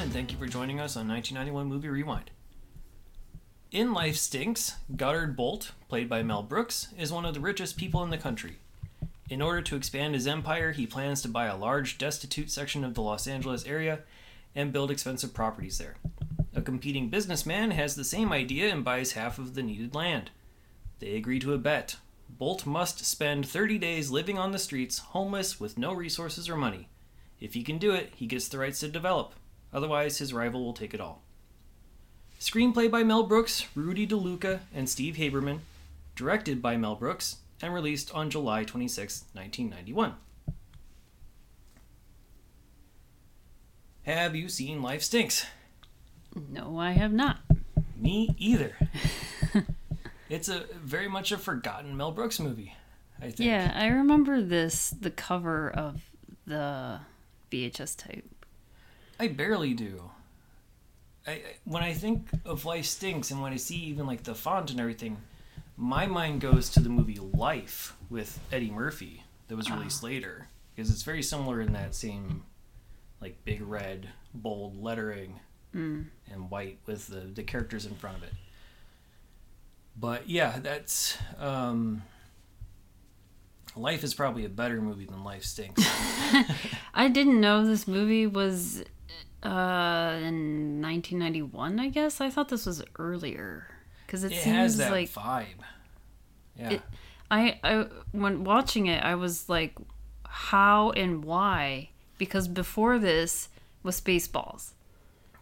And thank you for joining us on 1991 Movie Rewind. In Life Stinks, Goddard Bolt, played by Mel Brooks, is one of the richest people in the country. In order to expand his empire, he plans to buy a large, destitute section of the Los Angeles area and build expensive properties there. A competing businessman has the same idea and buys half of the needed land. They agree to a bet. Bolt must spend 30 days living on the streets, homeless, with no resources or money. If he can do it, he gets the rights to develop. Otherwise, his rival will take it all. Screenplay by Mel Brooks, Rudy DeLuca, and Steve Haberman. Directed by Mel Brooks, and released on July 26, 1991. Have you seen Life Stinks? No, I have not. Me either. it's a very much a forgotten Mel Brooks movie, I think. Yeah, I remember this the cover of the VHS tape. I barely do. I, when I think of Life Stinks and when I see even like the font and everything, my mind goes to the movie Life with Eddie Murphy that was released later because it's very similar in that same like big red bold lettering and white with the the characters in front of it. But yeah, that's um Life is probably a better movie than Life Stinks. I didn't know this movie was uh in 1991, I guess. I thought this was earlier cuz it, it seems like vibe. Yeah. It- I I when watching it, I was like how and why because before this was Spaceballs.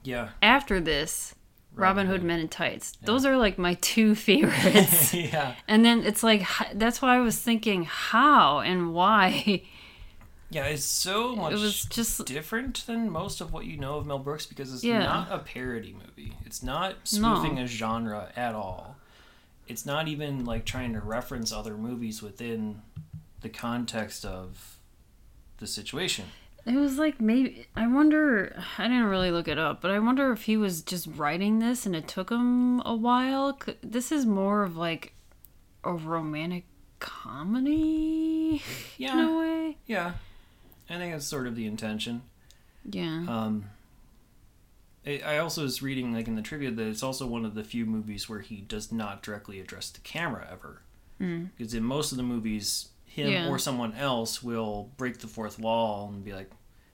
yeah. After this, Robin, Robin Hood Hood. Men in Tights. Those are like my two favorites. yeah. And then it's like that's why I was thinking how and why. Yeah, it's so much It was just different than most of what you know of Mel Brooks because it's Yeah. not a parody movie. It's not spoofing No. a genre at all. It's not even like trying to reference other movies within the context of the situation. it was like maybe I wonder. I didn't really look it up, but I wonder if he was just writing this and it took him a while. This is more of like a romantic comedy in Yeah. a way. Yeah. I think that's sort of the intention. Yeah. Um, I I also was reading, like in the trivia, that it's also one of the few movies where he does not directly address the camera ever. Because in most of the movies, him Yeah. or someone else will break the fourth wall and be like,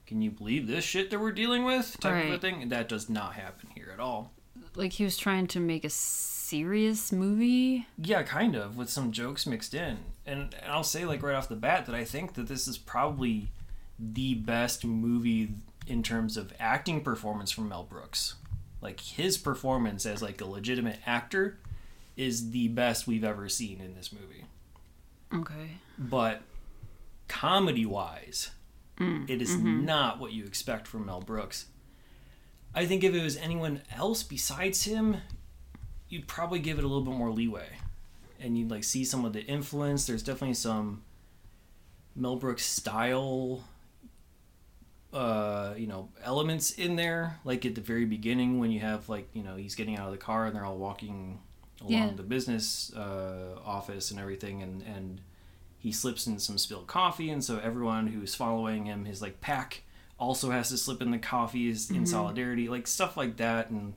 "Can you believe this shit that we're dealing with?" type of a thing. And that does not happen here at all. like he was trying to make a serious movie. Yeah, kind of, with some jokes mixed in. And, and I'll say, like, right off the bat, that I think that this is probably the best movie in terms of acting performance from Mel Brooks. Like, his performance as, like, a legitimate actor is the best we've ever seen in this movie. Okay. But comedy wise, mm, it is mm-hmm. not what you expect from Mel Brooks. I think if it was anyone else besides him, you'd probably give it a little bit more leeway. And you'd like see some of the influence. There's definitely some Mel Brooks style uh, you know, elements in there. Like at the very beginning when you have like, you know, he's getting out of the car and they're all walking along Yeah. the business uh, office and everything and and he slips in some spilled coffee and so everyone who's following him his like pack also has to slip in the coffees in solidarity like stuff like that and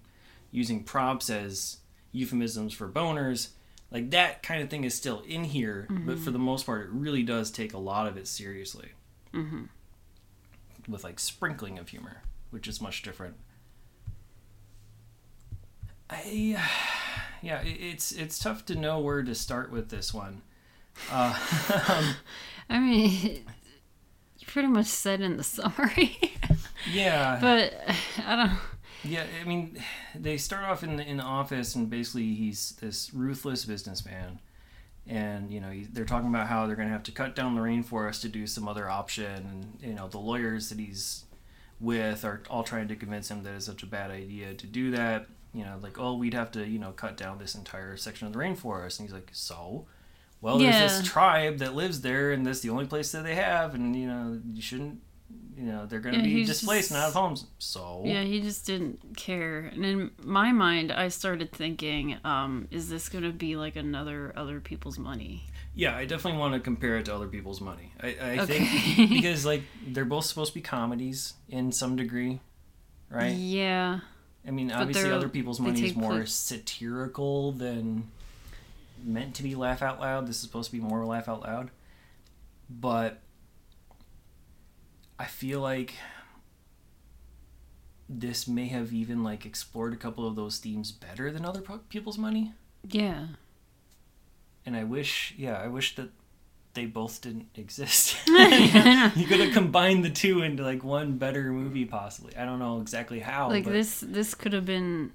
using props as euphemisms for boners like that kind of thing is still in here but for the most part it really does take a lot of it seriously with like sprinkling of humor which is much different i yeah it's it's tough to know where to start with this one uh, I mean, you pretty much said in the summary. yeah but I don't. Yeah, I mean, they start off in the in the office, and basically he's this ruthless businessman, and you know they're talking about how they're going to have to cut down the rainforest to do some other option, and you know the lawyers that he's with are all trying to convince him that it's such a bad idea to do that. You know, like oh, we'd have to you know cut down this entire section of the rainforest, and he's like, so. Well, there's this tribe that lives there, and that's the only place that they have, and you know you shouldn't, you know they're going to Yeah, be displaced and out of homes. So Yeah, he just didn't care. And in my mind, I started thinking, um, is this going to be like another other people's money? Yeah, I definitely want to compare it to other people's money. I, I Okay. think because like they're both supposed to be comedies in some degree, right? Yeah. I mean, obviously, other people's money is more place- satirical than meant to be laugh out loud. This is supposed to be more laugh out loud, but I feel like this may have even like explored a couple of those themes better than other people's money. Yeah. and I wish, yeah, I wish that they both didn't exist. you could have combined the two into like one better movie, possibly. I don't know exactly how. like but this this could have been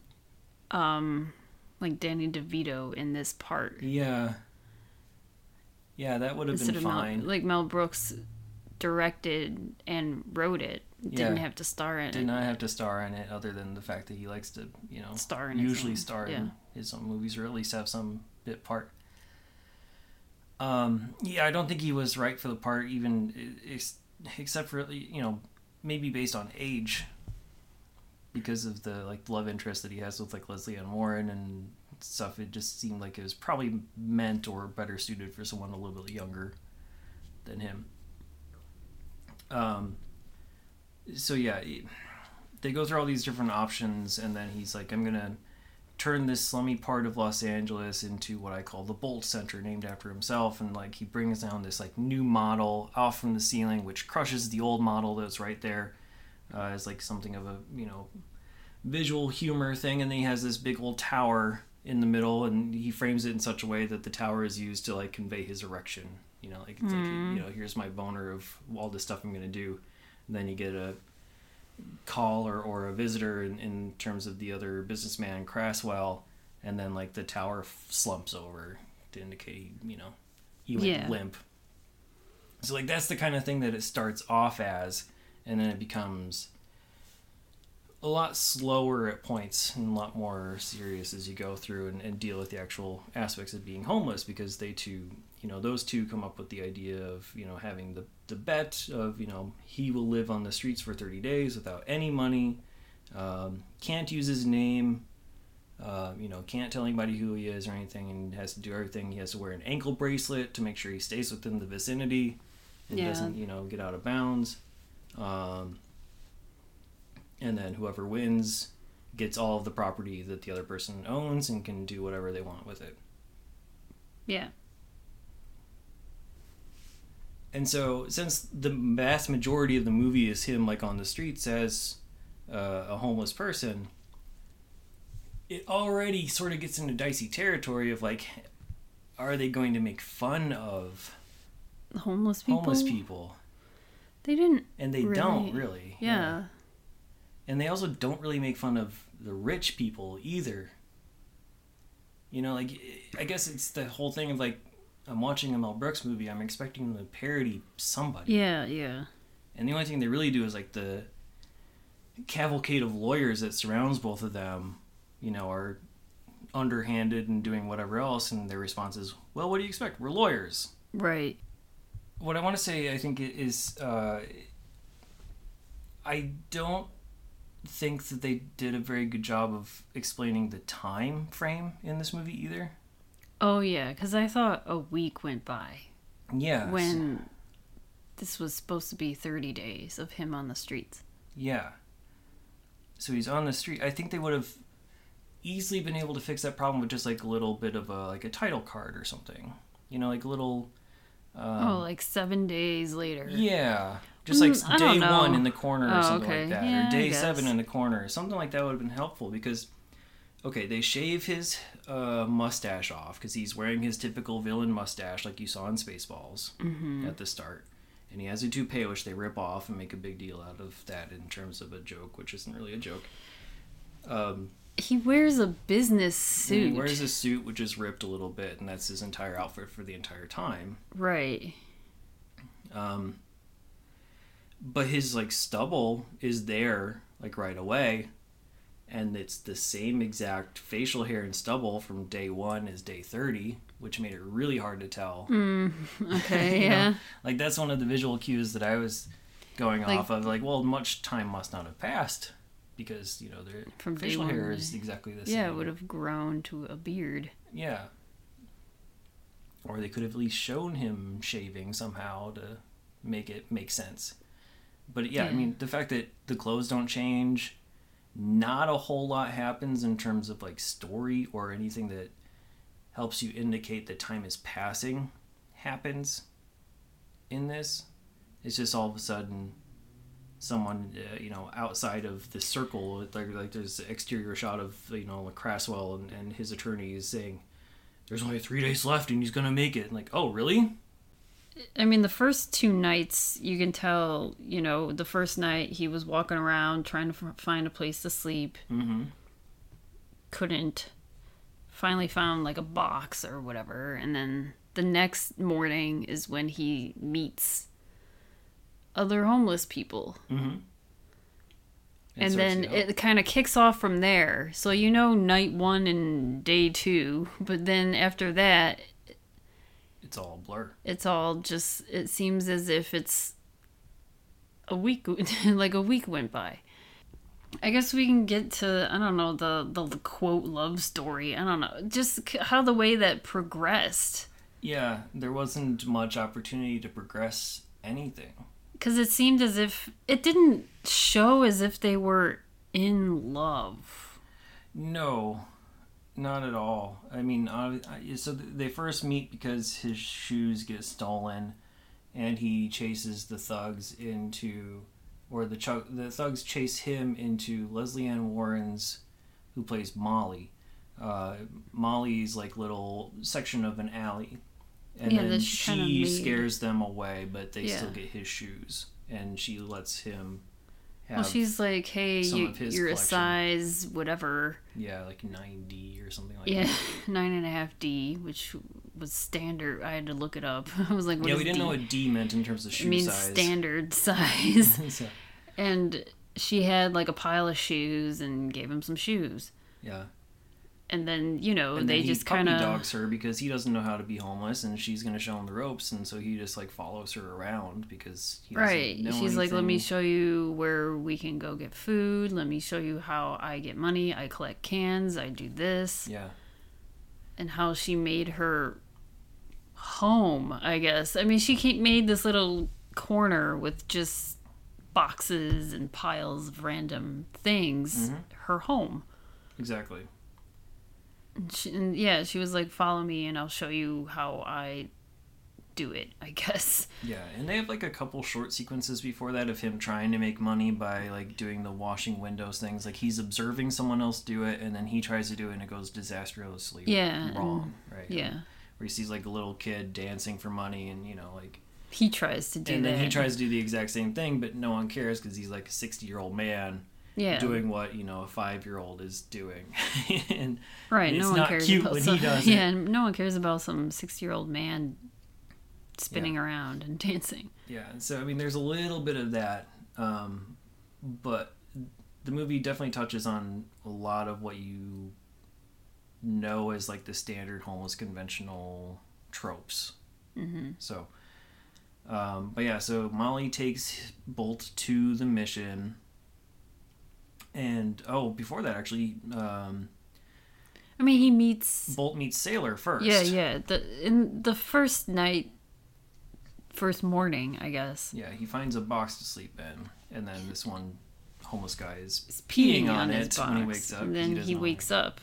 um like Danny DeVito in this part. Yeah. Yeah, that would have Instead been of Mel, fine. like Mel Brooks directed and wrote it. Didn't Yeah. have to star in Did it. not have to star in it, other than the fact that he likes to, you know, Star in usually star yeah. in his own movies, or at least have some bit part. Um, yeah, I don't think he was right for the part, even ex- except for you know maybe based on age, because of the like love interest that he has with like Lesley Ann Warren and stuff. It just seemed like it was probably meant or better suited for someone a little bit younger than him. Um. So yeah, they go through all these different options, and then he's like, "I'm gonna." turn this slummy part of Los Angeles into what I call the Bolt Center, named after himself. And like he brings down this like new model off from the ceiling, which crushes the old model that's right there uh, as like something of a you know visual humor thing. And then he has this big old tower in the middle, and he frames it in such a way that the tower is used to like convey his erection. You know, like it's like you hmm. know, here's my boner of all the stuff I'm gonna do. And then you get a call or, or a visitor in, in terms of the other businessman Crasswell and then like the tower f- slumps over to indicate you know he went Yeah. limp so like that's the kind of thing that it starts off as and then it becomes a lot slower at points and a lot more serious as you go through and, and deal with the actual aspects of being homeless because they two you know those two come up with the idea of you know having the, the bet of you know he will live on the streets for 30 days without any money um, can't use his name uh, you know can't tell anybody who he is or anything and has to do everything he has to wear an ankle bracelet to make sure he stays within the vicinity and Yeah. doesn't you know get out of bounds um, and then whoever wins gets all of the property that the other person owns and can do whatever they want with it Yeah. And so, since the vast majority of the movie is him like on the streets as uh, a homeless person, it already sort of gets into dicey territory of like, are they going to make fun of Homeless people. homeless people? They didn't. And they Really? don't really. Yeah. And they also don't really make fun of the rich people either. You know, like I guess it's the whole thing of like I'm watching a Mel Brooks movie, I'm expecting them to parody somebody. Yeah. Yeah. And the only thing they really do is like the cavalcade of lawyers that surrounds both of them, you know, are underhanded and doing whatever else. And their response is, well, what do you expect? We're lawyers. Right. What I want to say, I think, is uh, I don't think that they did a very good job of explaining the time frame in this movie either. Oh yeah, because I thought a week went by Yeah. when this was supposed to be 30 days of him on the streets. Yeah. So he's on the street. I think they would have easily been able to fix that problem with just like a little bit of a like a title card or something. You know, like a little. Um, oh, like seven days later. Yeah. Just like Mm, day one in the corner or Oh, something okay. like that, Yeah, or day seven in the corner, something like that would have been helpful because, okay, they shave his uh, mustache off because he's wearing his typical villain mustache like you saw in Spaceballs Mm-hmm. at the start, and he has a toupee which they rip off and make a big deal out of that in terms of a joke, which isn't really a joke. Um, He wears a business and he suit. wears a suit which is ripped a little bit, and that's his entire outfit for the entire time. Right. Um, but his like stubble is there like right away, and it's the same exact facial hair and stubble from day one as day thirty, which made it really hard to tell. Mm, okay, You know? yeah. Like that's one of the visual cues that I was going Like- off of. Like, well, much time must not have passed because you know their From facial hair is exactly the same. Yeah, it would have grown to a beard. Yeah. Or they could have at least shown him shaving somehow to make it make sense. But yeah, I mean, the fact that the clothes don't change, not a whole lot happens in terms of like story or anything that helps you indicate that time is passing happens in this. It's just all of a sudden someone uh, you know outside of the circle like like there's an exterior shot of you know Crasswell and, and his attorney is saying there's only three days left and he's gonna make it and like oh really I mean, the first two nights, you can tell, you know, the first night he was walking around trying to f- find a place to sleep, mm-hmm couldn't. Finally found like a box or whatever, and then the next morning is when he meets other homeless people. mm-hmm and then it kind of kicks off from there. So you know night 1 and day 2, but then after that it's all blur. It's all just it seems as if it's a week like a week went by. I guess we can get to i don't know the the quote love story. I don't know. Just how the way that progressed. Yeah there wasn't much opportunity to progress anything. Because it seemed as if it didn't show as if they were in love. No not at all. I mean so they first meet because his shoes get stolen and he chases the thugs into or the ch- the thugs chase him into Lesley Ann Warren's who plays Molly. Uh, Molly's like little section of an alley. And Yeah, then she scares them away but they still get his shoes. And she lets him well she's like hey you, you're a size whatever. Yeah like 90 or something like yeah that. nine and a half d which was standard. I had to look it up. I was like what yeah we didn't D? know what D meant in terms of shoe it means size. standard size. So, and she had like a pile of shoes and gave him some shoes. Yeah and then you know and they just kind of dogs her because he doesn't know how to be homeless and she's going to show him the ropes and so he just like follows her around because he doesn't right. she's like let me show you where we can go get food. Let me show you how i get money. I collect cans. I do this. Yeah. And how she made her home i guess. I mean she made this little corner with just boxes and piles of random things Mhm. her home. Exactly And she, and yeah she was like follow me and i'll show you how i do it i guess. Yeah and they have like a couple short sequences before that of him trying to make money by like doing the washing windows things. Like he's observing someone else do it and then he tries to do it and it goes disastrously Yeah, and- wrong right? Mm, yeah. where he sees like a little kid dancing for money and you know like he tries to do and that then he tries to do the exact same thing but no one cares because he's like a 60 year old man yeah. doing what you know a five year old is doing. And right no one cares about some, he does it. yeah and no one cares about some 60 year old man spinning around and dancing. Yeah so i mean there's a little bit of that um, but the movie definitely touches on a lot of what you know as like the standard homeless conventional tropes. Hmm so um, but yeah so molly takes bolt to the mission and oh before that actually um, i mean he meets bolt meets sailor first Yeah, yeah. The in the first night, first morning, I guess. Yeah, he finds a box to sleep in, and then this one homeless guy is Is peeing, on, his it box, when he wakes up. and then he know- wakes up,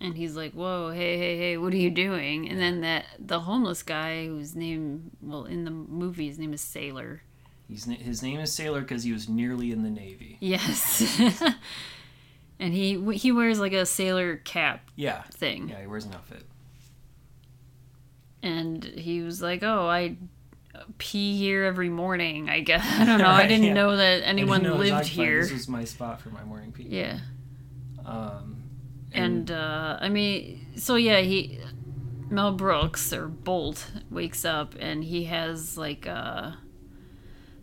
and he's like, "Whoa, hey, hey, hey, what are you doing?" And then that the homeless guy, whose name, well, in the movie, his name is Sailor. He's his name is Sailor because he was nearly in the Navy. Yes. and he he wears like a sailor cap Yeah, thing, yeah, he wears an outfit. and he was like, "Oh, I." Pee here every morning. I guess I don't know. I didn't yeah. know that anyone know lived here. This was my spot for my morning pee. Yeah. Um, And uh, I mean, so yeah, he Mel Brooks or Bolt wakes up and he has like uh,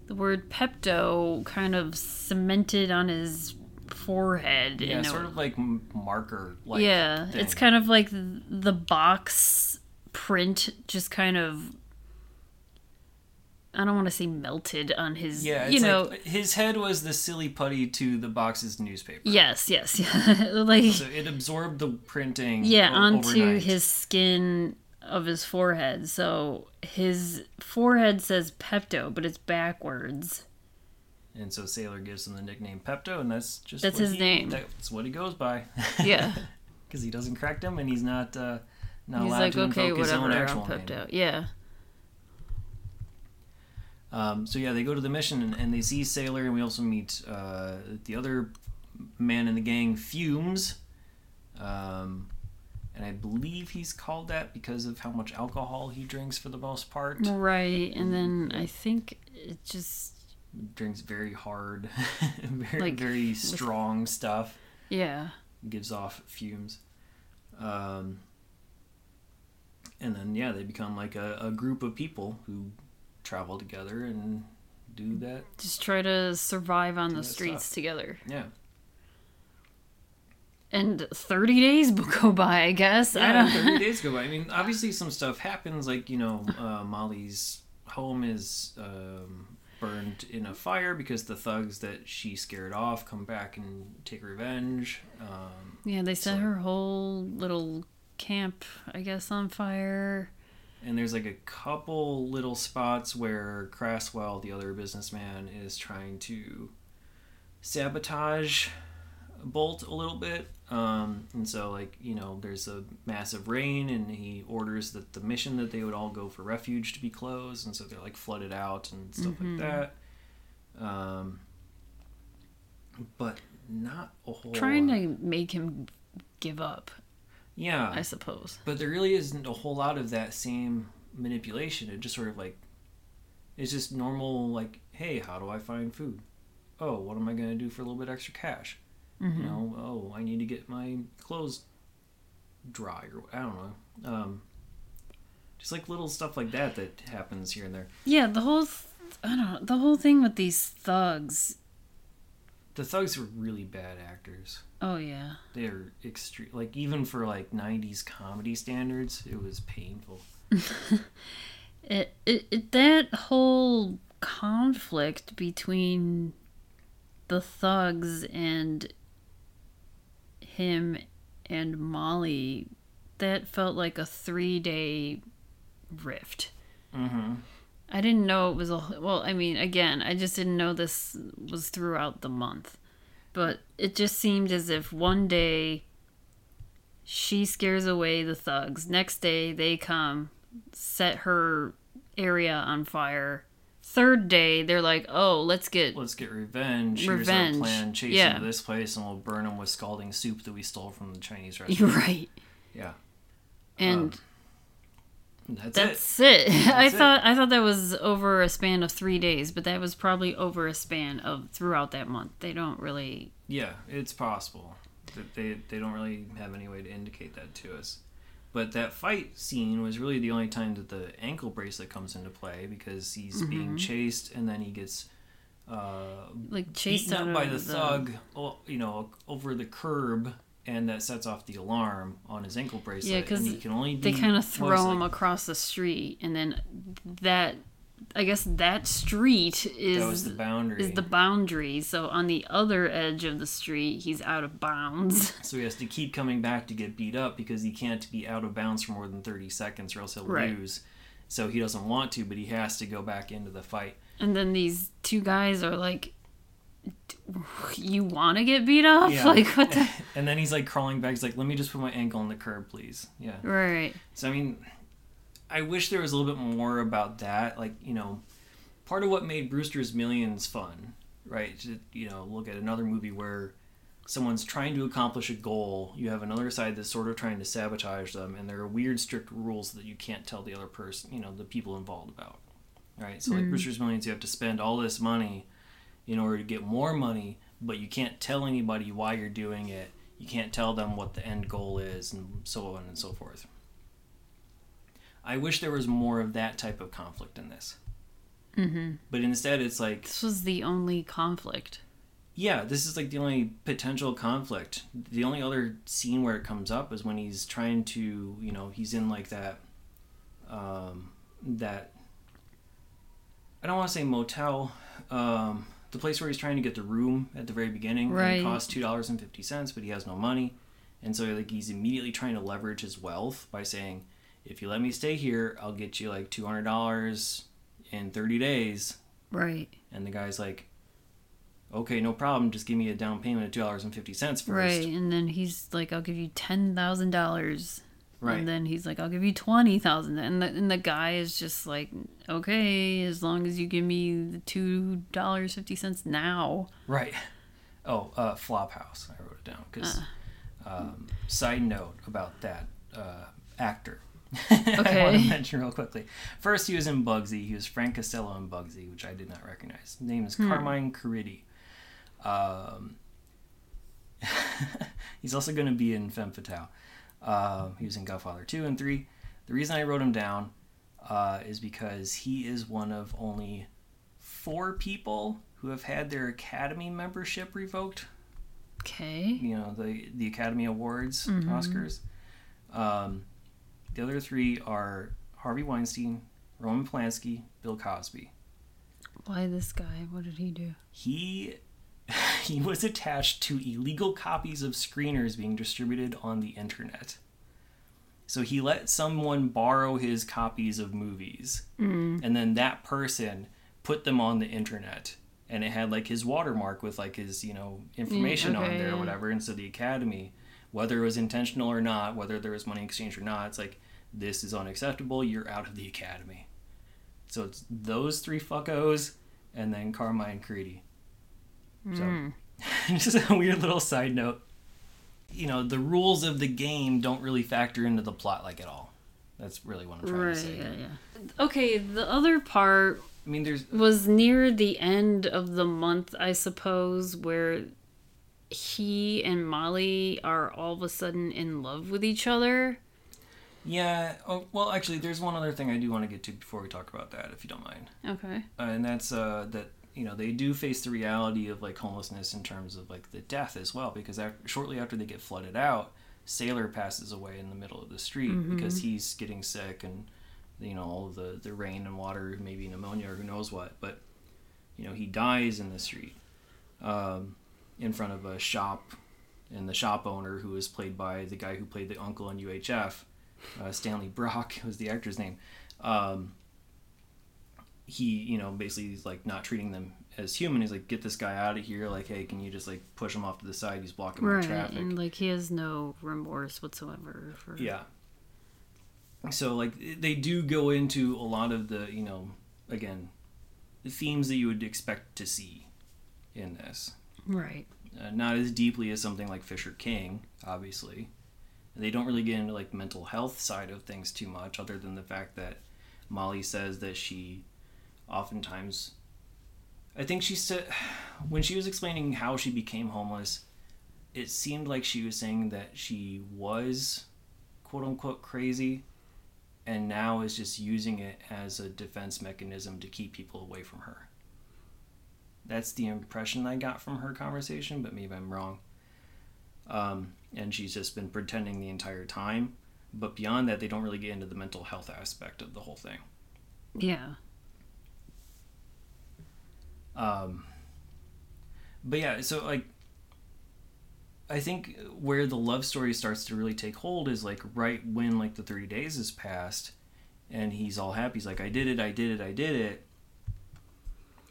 the word Pepto kind of cemented on his forehead. yeah, in a- sort of like marker. Like yeah, it's kind of like the box print just kind of. I don't want to say melted on his. yeah. You know. like his head was the silly putty to the box's newspaper. yes, yes, yeah. like So it absorbed the printing. yeah o- onto overnight. his skin of his forehead so his forehead says pepto but it's backwards And so Sailor gives him the nickname Pepto, and that's just That's his he- name. That's what he goes by. yeah because he doesn't correct him, and he's not uh, not he's allowed like to okay invoke his own actual i'm name. pepto yeah Um, so yeah, they go to the mission and, and they see Sailor, and we also meet uh, the other man in the gang, Fumes. Um, and I believe he's called that because of how much alcohol he drinks for the most part. right and then i think it just Drinks very hard, very Like, very strong stuff. yeah Gives off fumes. Um, and then yeah, they become like a, a group of people who travel together and do that. just try to survive on the streets stuff. together Yeah. And 30 days go by i guess i don't 30 days go by. I mean, obviously some stuff happens, like, you know, uh, Molly's home is um, burned in a fire because the thugs that she scared off come back and take revenge. Um, yeah they set So- her whole little camp i guess on fire and there's like a couple little spots where Crasswell, the other businessman, is trying to sabotage Bolt a little bit. Um, and so, like, you know, there's a massive rain, and he orders that the mission that they would all go for refuge to be closed, and so they're like flooded out and stuff Mhm. like that. Um, but not a whole trying lot. to make him give up yeah i suppose but there really isn't a whole lot of that same manipulation. It just sort of like it's just normal like, hey, how do I find food? Oh, what am I gonna do for a little bit extra cash? Mhm. You know, oh, I need to get my clothes dry or I don't know. Um, just like little stuff like that that happens here and there. Yeah, the whole th- I don't know, the whole thing with these thugs. The thugs were really bad actors. Oh yeah. They're extreme. Like even for like '90s comedy standards, it was painful. It, it, it that whole conflict between the thugs and him and Molly that felt like a 3-day rift. Mm-hmm. I didn't know it was a well, I mean, again, I just didn't know this was throughout the month. But it just seemed as if one day she scares away the thugs. Next day they come, set her area on fire. Third day they're like, "Oh, let's get Let's get revenge. Revenge. Here's our plan. Chase Yeah. them to this place, and we'll burn them with scalding soup that we stole from the Chinese restaurant You're right." Yeah. And Um, That's, it. that's it. I That's it. thought I thought that was over a span of 3 days, but that was probably over a span of throughout that month. They don't really Yeah, it's possible. That They they don't really have any way to indicate that to us. But that fight scene was really the only time that the ankle bracelet comes into play because he's Mm-hmm. being chased and then he gets uh, like chased out by the thug, you know, over the curb, and that sets off the alarm on his ankle bracelet. Yeah, 'cause and he can only they kind of throw him like- across the street and then that i guess that street is That was the boundary. is the boundary so on the other edge of the street he's out of bounds So he has to keep coming back to get beat up because he can't be out of bounds for more than 30 seconds or else he'll Right. lose. So he doesn't want to, but he has to go back into the fight. and then these two guys are like you want to get beat up Yeah. like what the And then he's like crawling back. He's like, let me just put my ankle on the curb, please. Yeah. right So, I mean, I wish there was a little bit more about that. Like, you know, part of what made Brewster's Millions fun, right? To, you know, look at another movie where someone's trying to accomplish a goal. You have another side that's sort of trying to sabotage them, and there are weird, strict rules that you can't tell the other person, you know, the people involved about. Right? So, like hmm. Brewster's Millions, you have to spend all this money in order to get more money, but you can't tell anybody why you're doing it. you can't tell them what the end goal is and so on and so forth i wish there was more of that type of conflict in this Mm-hmm. but instead it's like This was the only conflict. yeah this is like the only potential conflict the only other scene where it comes up is when he's trying to you know he's in like that um that i don't want to say motel um the place where he's trying to get the room at the very beginning and Right. it costs two dollars and fifty cents but he has no money and so like he's immediately trying to leverage his wealth by saying if you let me stay here i'll get you like $200 in 30 days Right. and the guy's like, okay, no problem. Just give me a down payment of two dollars and fifty cents first. Right. And then he's like, I'll give you ten thousand dollars. Right. And then he's like, I'll give you twenty thousand. And the and the guy is just like, okay, as long as you give me the two dollars fifty cents now. Right. Oh, uh, Flophouse. I wrote it down because. Uh. Um, side note about that uh, actor. I want to mention real quickly. First, he was in Bugsy. He was Frank Costello in Bugsy, which I did not recognize. His name is Hmm. Carmine Caridi. Um, he's also going to be in Femme Fatale. Uh, he was in Godfather 2 and 3. The reason I wrote him down uh, is because he is one of only four people who have had their Academy membership revoked. Okay. You know, the, the Academy Awards, Mhm. Oscars. Um, the other three are Harvey Weinstein, Roman Polanski, Bill Cosby. Why this guy? What did he do? he he was attached to illegal copies of screeners being distributed on the internet. So he let someone borrow his copies of movies, Mm. and then that person put them on the internet, and it had like his watermark with like his you know information on okay, there or whatever. And so the Academy, whether it was intentional or not, whether there was money exchange or not, it's like this is unacceptable. You're out of the Academy. So it's those three fuckos, and then Carmine Caridi. So Mm. just a weird little side note. You know, the rules of the game don't really factor into the plot like at all. That's really what I'm trying Right. to say. Yeah. Yeah. Okay. The other part I mean, there's was near the end of the month, I suppose, where he and Molly are all of a sudden in love with each other. Yeah. Oh, well, actually, there's one other thing I do want to get to before we talk about that, if you don't mind. Okay. Uh, and that's uh, that you know they do face the reality of like homelessness in terms of like the death as well, because after, shortly after they get flooded out, Sailor passes away in the middle of the street because he's getting sick and you know all the the rain and water, maybe pneumonia or who knows what, but you know he dies in the street um, in front of a shop, and the shop owner who is played by the guy who played the uncle in UHF, uh, Stanley Brock was the actor's name. Um, he you know basically he's like not treating them as human he's like get this guy out of here like hey can you just like push him off to the side he's blocking my Right. traffic And like he has no remorse whatsoever for. yeah so like they do go into a lot of the you know again the themes that you would expect to see in this Right. uh, not as deeply as something like Fisher King, obviously. They don't really get into like mental health side of things too much, other than the fact that Molly says that she oftentimes, I think she said when she was explaining how she became homeless, it seemed like she was saying that she was quote unquote crazy, and now is just using it as a defense mechanism to keep people away from her that's the impression I got from her conversation, but maybe I'm wrong. Um, and she's just been pretending the entire time. But beyond that, they don't really get into the mental health aspect of the whole thing. Yeah. Um, but yeah, so like, I think where the love story starts to really take hold is like right when like the 30 days has passed and he's all happy. He's like, I did it, I did it, I did it.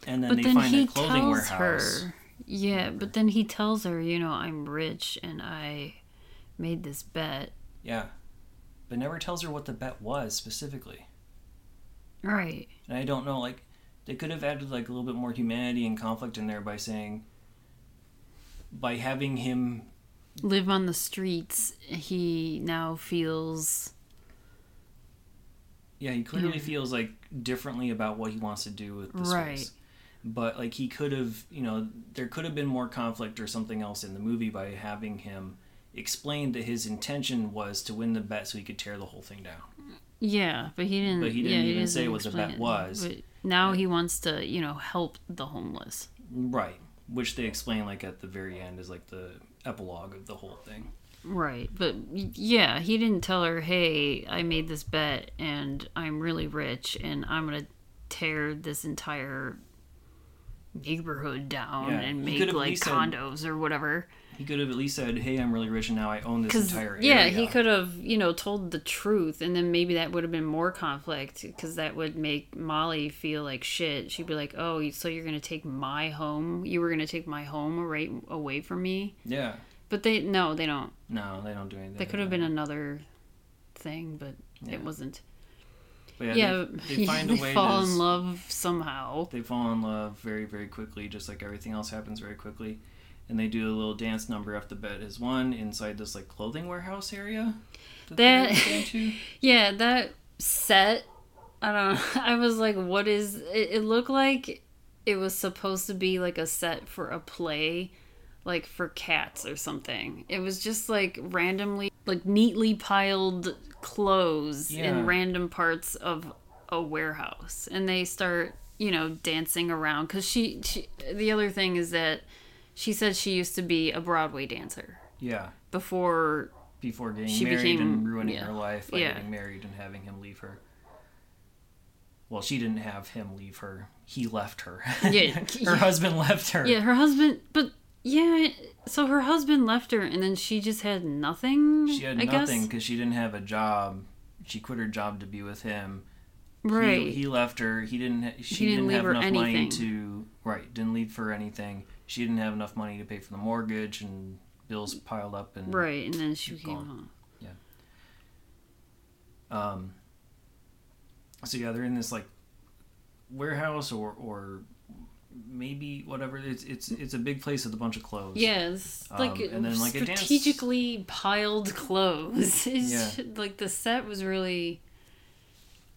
And then but they then find he a clothing tells warehouse. her. Yeah, but then he tells her, you know, I'm rich and I made this bet. Yeah. But never tells her what the bet was specifically. Right. And I don't know, like, they could have added, like, a little bit more humanity and conflict in there by saying, by having him, Live on the streets, he now feels. yeah, he clearly feels, like, differently about what he wants to do with the Right. space. But, like, he could have, you know, there could have been more conflict or something else in the movie by having him explain that his intention was to win the bet so he could tear the whole thing down. Yeah, but he didn't. But he didn't yeah, even doesn't say what the bet it. was. But now he wants to, you know, help the homeless. Right. Which they explain like at the very end is like the epilogue of the whole thing. Right, but yeah, he didn't tell her, "Hey, I made this bet and I'm really rich and I'm going to tear this entire neighborhood down Yeah, and make like least said- condos or whatever." He could have at least said, "Hey, I'm really rich and now I own this entire yeah, he could have, you know, told the truth and then maybe that would have been more conflict cuz that would make Molly feel like shit. She'd be like, "Oh, so you're going to take my home? You were going to take my home right away from me?" Yeah. But they no, they don't. No, they don't do anything. That could have been another thing, but Yeah. it wasn't. But yeah, yeah, they, they find a way to fall to in love somehow. they fall in love very very quickly just like everything else happens very quickly and they do a little dance number after the bed is won inside this like clothing warehouse area That- to. Yeah, that set. I don't. know. I was like, what is? It, it looked like it was supposed to be like a set for a play, like for cats or something. It was just like randomly, like neatly piled clothes Yeah. in random parts of a warehouse, and they start, you know, dancing around. Because she, she, the other thing is that she said she used to be a Broadway dancer yeah before before getting She married became- and ruining yeah. her life by Yeah. getting married and having him leave her well she didn't have him leave her he left her Yeah. her husband left her Yeah, her husband, but yeah, so her husband left her, and then she just had nothing. she had I nothing because she didn't have a job she quit her job to be with him right? He, he left her. He didn't. ha- She didn't didn't, leave have enough money anything. to. Right. Didn't leave for anything. She didn't have enough money to pay for the mortgage, and bills piled up. And right, and then she came going. home. Yeah. Um. So yeah, they're in this like warehouse or or maybe whatever. It's it's it's a big place with a bunch of clothes. Yeah, it's like Um, and then, like, a dance- strategically piled clothes. It's Yeah. like the set was really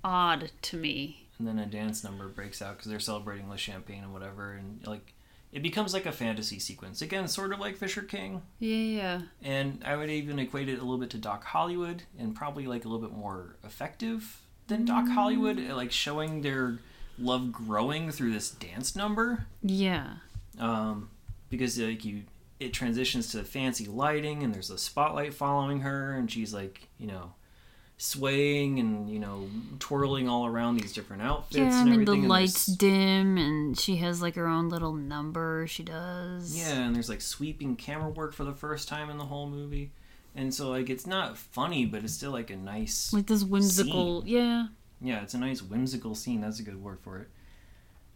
odd to me. And then a dance number breaks out because they're celebrating with champagne and whatever, and like it becomes like a fantasy sequence again, sort of like Fisher King. Yeah, yeah, And I would even equate it a little bit to Doc Hollywood and probably like a little bit more effective than Doc Hollywood, Mm. like showing their love growing through this dance number. yeah. Um, because like you, it transitions to fancy lighting and there's a spotlight following her and she's like, you know, swaying and you know twirling all around these different outfits Yeah, and and the and lights dim, and she has like her own little number. She does. Yeah, and there's like sweeping camera work for the first time in the whole movie. And so like it's not funny, but it's still like a nice like this whimsical. Yeah, Yeah, it's a nice whimsical scene. That's a good word for it.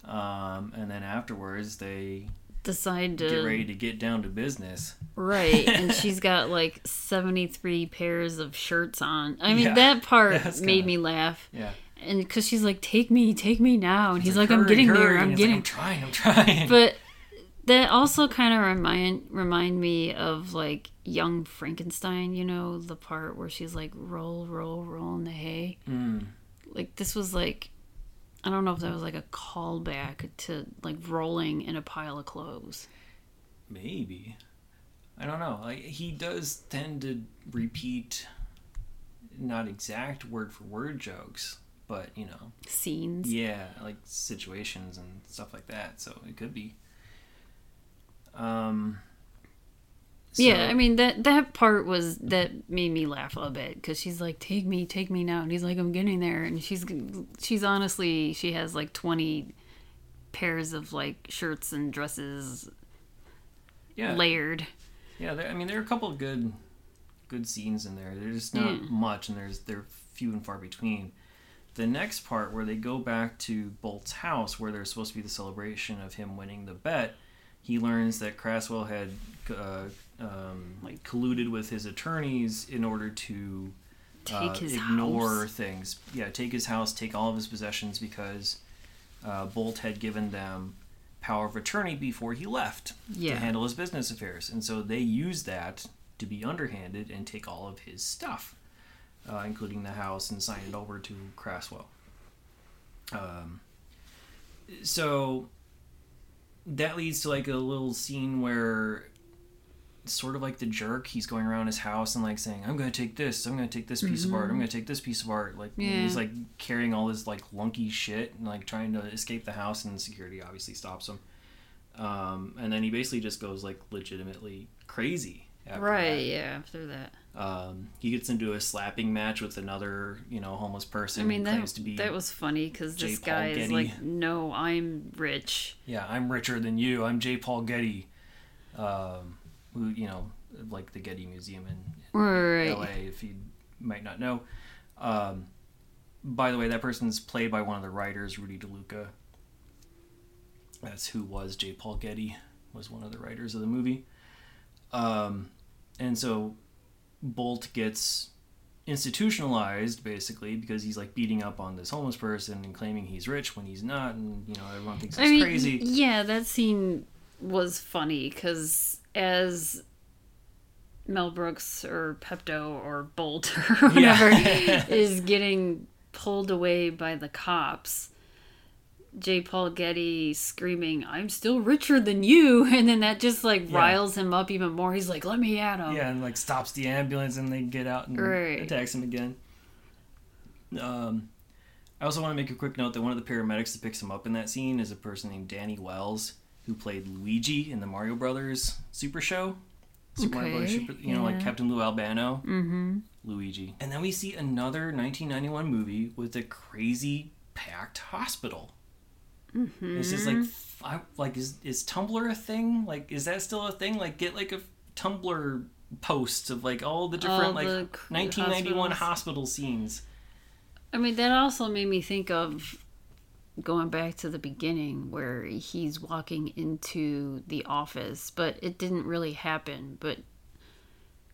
Um, and then afterwards, they decide to get ready to get down to business. Right, and she's got like 73 pairs of shirts on. I mean, Yeah, that part made kinda- me laugh. Yeah, And because she's like, take me, take me now. And he's like, I'm "Hurry, getting there, I'm it's like, getting. I'm trying. I'm trying. but that also kind of remind remind me of like Young Frankenstein, you know, the part where she's like, roll, roll, roll in the hay. Mm, Like, this was like, I don't know if that was like a callback to like rolling in a pile of clothes. maybe. I don't know. Like he does tend to repeat, not exact word for word jokes, but you know, Scenes. Yeah, like situations and stuff like that. So it could be. Um. Yeah, I mean that that part was that made me laugh a little bit because she's like, "Take me, take me now," and he's like, "I'm getting there," and she's she's honestly she has like twenty pairs of like shirts and dresses yeah, layered. yeah. There, I mean, there are a couple of good, good scenes in there. There's just not Yeah. much, and there's they're few and far between. The next part where they go back to Bolt's house, where there's supposed to be the celebration of him winning the bet, he learns that Crasswell had uh, um, like colluded with his attorneys in order to Take uh, his ignore house. things. Yeah, take his house, take all of his possessions because uh, Bolt had given them power of attorney before he left Yeah. to handle his business affairs, and so they used that to be underhanded and take all of his stuff, uh, including the house, and sign it over to Crasswell. Um, so that leads to like a little scene where sort of like the jerk. He's going around his house and like saying, "I'm going to take this. I'm going to take this piece of art. I'm going to take this piece of art." Like Yeah. he's like carrying all this like lunky shit and like trying to escape the house, and security obviously stops him. Um, and then he basically just goes like legitimately crazy. After right. that. Yeah. After that. Um, he gets into a slapping match with another, you know, homeless person. I mean that to be, that was funny because this Paul guy is like, no, I'm rich. yeah, I'm richer than you. I'm J. Paul Getty. Um, you know, like the Getty Museum in Right. LA, if you might not know. Um, by the way, that person's played by one of the writers, Rudy DeLuca. That's who was J. Paul Getty, was one of the writers of the movie. Um, and so Bolt gets institutionalized basically because he's like beating up on this homeless person and claiming he's rich when he's not, and you know everyone thinks I he's mean, crazy. yeah, that scene was funny because as Mel Brooks or Pepto or Bolt or whatever Yeah. is getting pulled away by the cops, J. Paul Getty screaming, "I'm still richer than you," and then that just like Yeah. riles him up even more. He's like, "Let me at him." Yeah, and like stops the ambulance and they get out and Right. attacks him again. Um, I also want to make a quick note that one of the paramedics that picks him up in that scene is a person named Danny Wells, who played Luigi in the Mario Brothers Super Show. Super Mario Brothers Okay, Super, you know, like. Captain Lou Albano, Mm-hmm. Luigi. And then we see another 1991 movie with a crazy packed hospital. Mm-hmm. It's just like, I, like is is Tumblr a thing? Like, is that still a thing? Like, get like a Tumblr post of like all the different All like the 1991 hospitals. hospital scenes. I mean, that also made me think of going back to the beginning where he's walking into the office, but it didn't really happen. But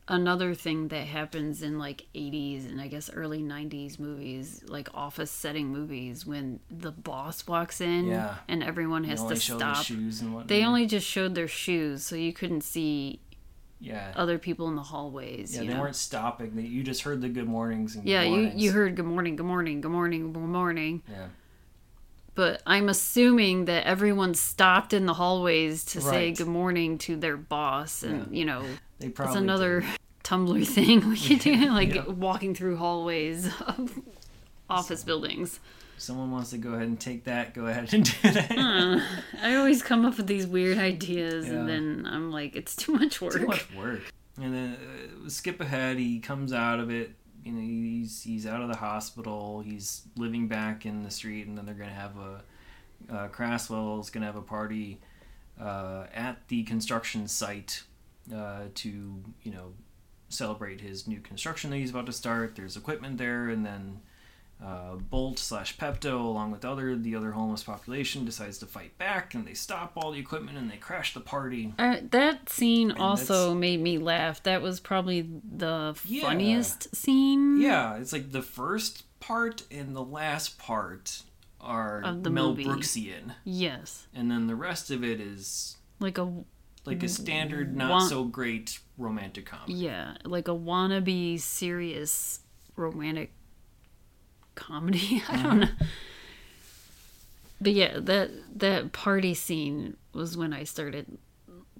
another thing that happens in like 80s and I guess early 90s movies, like office setting movies, when the boss walks in Yeah. and everyone has to stop. the shoes and. They only just showed their shoes, so you couldn't see yeah. other people in the hallways. yeah, you they know? weren't stopping. They, you just heard the good mornings and good Yeah, you, you heard good morning, good morning, good morning, good morning. Yeah. But I'm assuming that everyone stopped in the hallways to say good morning to their boss, and you know, They probably it's another did. Tumblr thing we could do, like Yeah. walking through hallways of office buildings. Someone wants to go ahead and take that, go ahead and do that. Uh, I always come up with these weird ideas, Yeah. and then I'm like, it's too much work. Too much work. And then uh, skip ahead. He comes out of it. You know, he's he's out of the hospital. He's living back in the street, and then they're gonna have a uh, Crasswell's gonna have a party uh, at the construction site uh, to you know celebrate his new construction that he's about to start. There's equipment there, and then uh, Bolt slash Pepto, along with other the other homeless population, decides to fight back, and they stop all the equipment and they crash the party. Uh, that scene And also made me laugh. That was probably the Yeah. funniest scene. Yeah, it's like the first part and the last part are Of the Mel movie. Brooksian, Yes. and then the rest of it is Like a like a standard, not Wa- so great romantic comedy. Yeah, like a wannabe serious romantic comedy. I Uh-huh. don't know. But yeah, that that party scene was when I started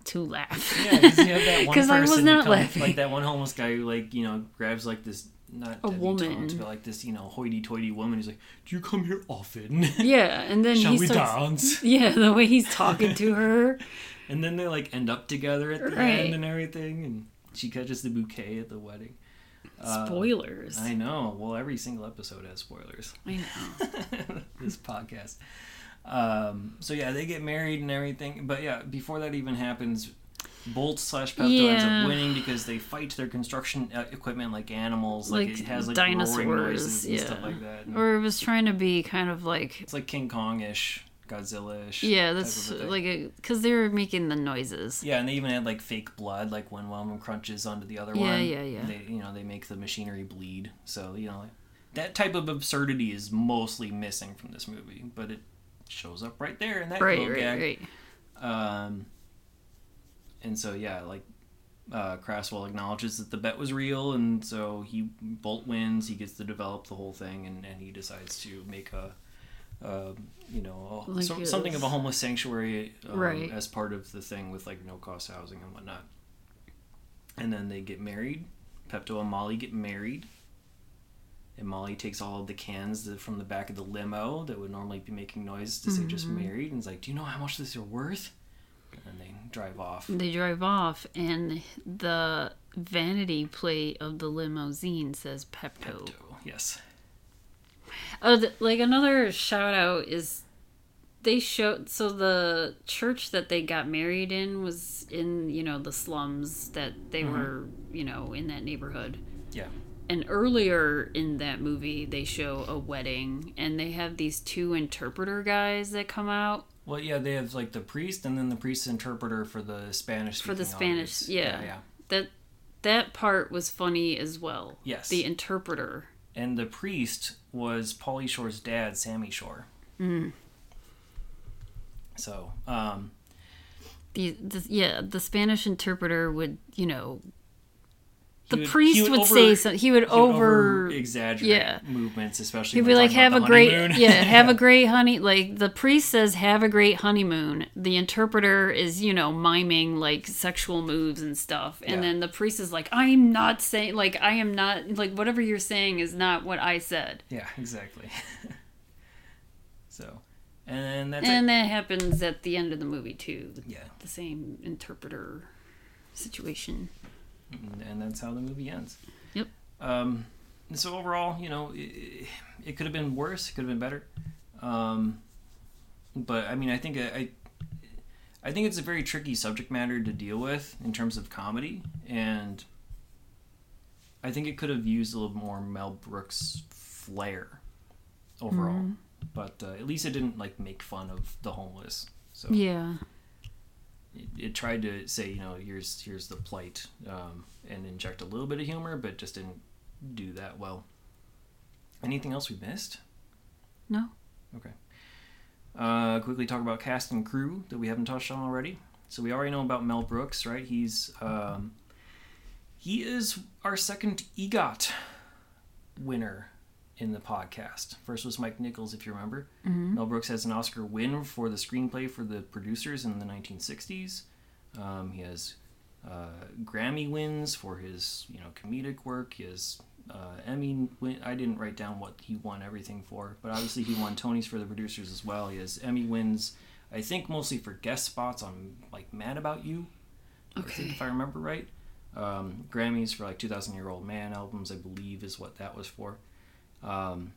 to laugh. Yeah, because you have that one 'Cause I was not comes- laughing. like that one homeless guy who like you know grabs like this not A woman. but like this you know hoity-toity woman. He's like, "Do you come here often? yeah, and then Shall he we starts. dance?" Yeah, the way he's talking to her. And then they like end up together at the Right. end and everything, and she catches the bouquet at the wedding. Uh, Spoilers. I know. Well, every single episode has spoilers. I know. this podcast. Um, so yeah, they get married and everything. But yeah, before that even happens, Bolt slash Pepto ends up winning because they fight their construction uh, equipment like animals. Like, Like it has like dinosaurs, noises and stuff yeah. like that. And Or it was trying to be kind of like it's like King Kong ish, Godzilla ish. yeah, that's of a thing. like a because they were making the noises. Yeah, and they even had like fake blood, like when one of them crunches onto the other Yeah, one. yeah, yeah. They, you know, they make the machinery bleed. So you know, that type of absurdity is mostly missing from this movie, but it shows up right there in that Right, little right, gag. right. Um, and so yeah, like uh, Crasswell acknowledges that the bet was real, and so he Bolt wins. He gets to develop the whole thing, and, and he decides to make a. Uh, you know, Like so, something of a homeless sanctuary um, Right. as part of the thing with like no cost housing and whatnot. and then they get married. Pepto and Molly get married. And Molly takes all of the cans that, from the back of the limo that would normally be making noise to say just married and is like, Do you know how much this are worth? And they drive off. They drive off, and the vanity plate of the limousine says Pepto. Pepto, yes. Oh, like another shout out is they showed so the church that they got married in was in you know the slums that they mm-hmm. were you know in that neighborhood. Yeah. And earlier in that movie, they show a wedding, and they have these two interpreter guys that come out Well, yeah, they have like the priest and then the priest interpreter for the Spanish. for the Spanish. Yeah. yeah, yeah. That that part was funny as well. Yes. The interpreter. And the priest was Pauly Shore's dad, Sammy Shore. Mm. So, um, The, the yeah, the Spanish interpreter would you know the would- priest he would, over- say something. He would he would over. exaggerate yeah. movements, especially. He'd when be like, "Have a great honeymoon." yeah, have a great honey." Like the priest says, "Have a great honeymoon." The interpreter is you know miming like sexual moves and stuff, and Yeah. then the priest is like, "I am not saying like I am not like whatever you're saying is not what I said." Yeah, exactly. so, and that's And it. that happens at the end of the movie too. Yeah, the same interpreter situation. And- that's how the movie ends. Yep. Um, so overall, you know, it, it could have been worse. It could have been better. Um, but I mean, I think I, I think it's a very tricky subject matter to deal with in terms of comedy, and I think it could have used a little more Mel Brooks flair overall. But uh, at least it didn't like make fun of the homeless. So Yeah. It, tried to say, you know, here's here's the plight, um, and inject a little bit of humor, but just didn't do that well. Anything else we missed? No. Okay. Uh, quickly talk about cast and crew that we haven't touched on already. So we already know about Mel Brooks, right? He's um, he is our second EGOT winner in the podcast. First was Mike Nichols, if you remember. Mel Brooks has an Oscar win for the screenplay for the producers in the 1960s. Um, he has uh, Grammy wins for his you know comedic work. He has uh, Emmy. Win- I didn't write down what he won everything for, but obviously he won Tonys for the producers as well. He has Emmy wins. I think mostly for guest spots on like Mad About You. I think Okay. if I remember right. Um, Grammys for like 2000 Year Old Man albums, I believe, is what that was for. Um,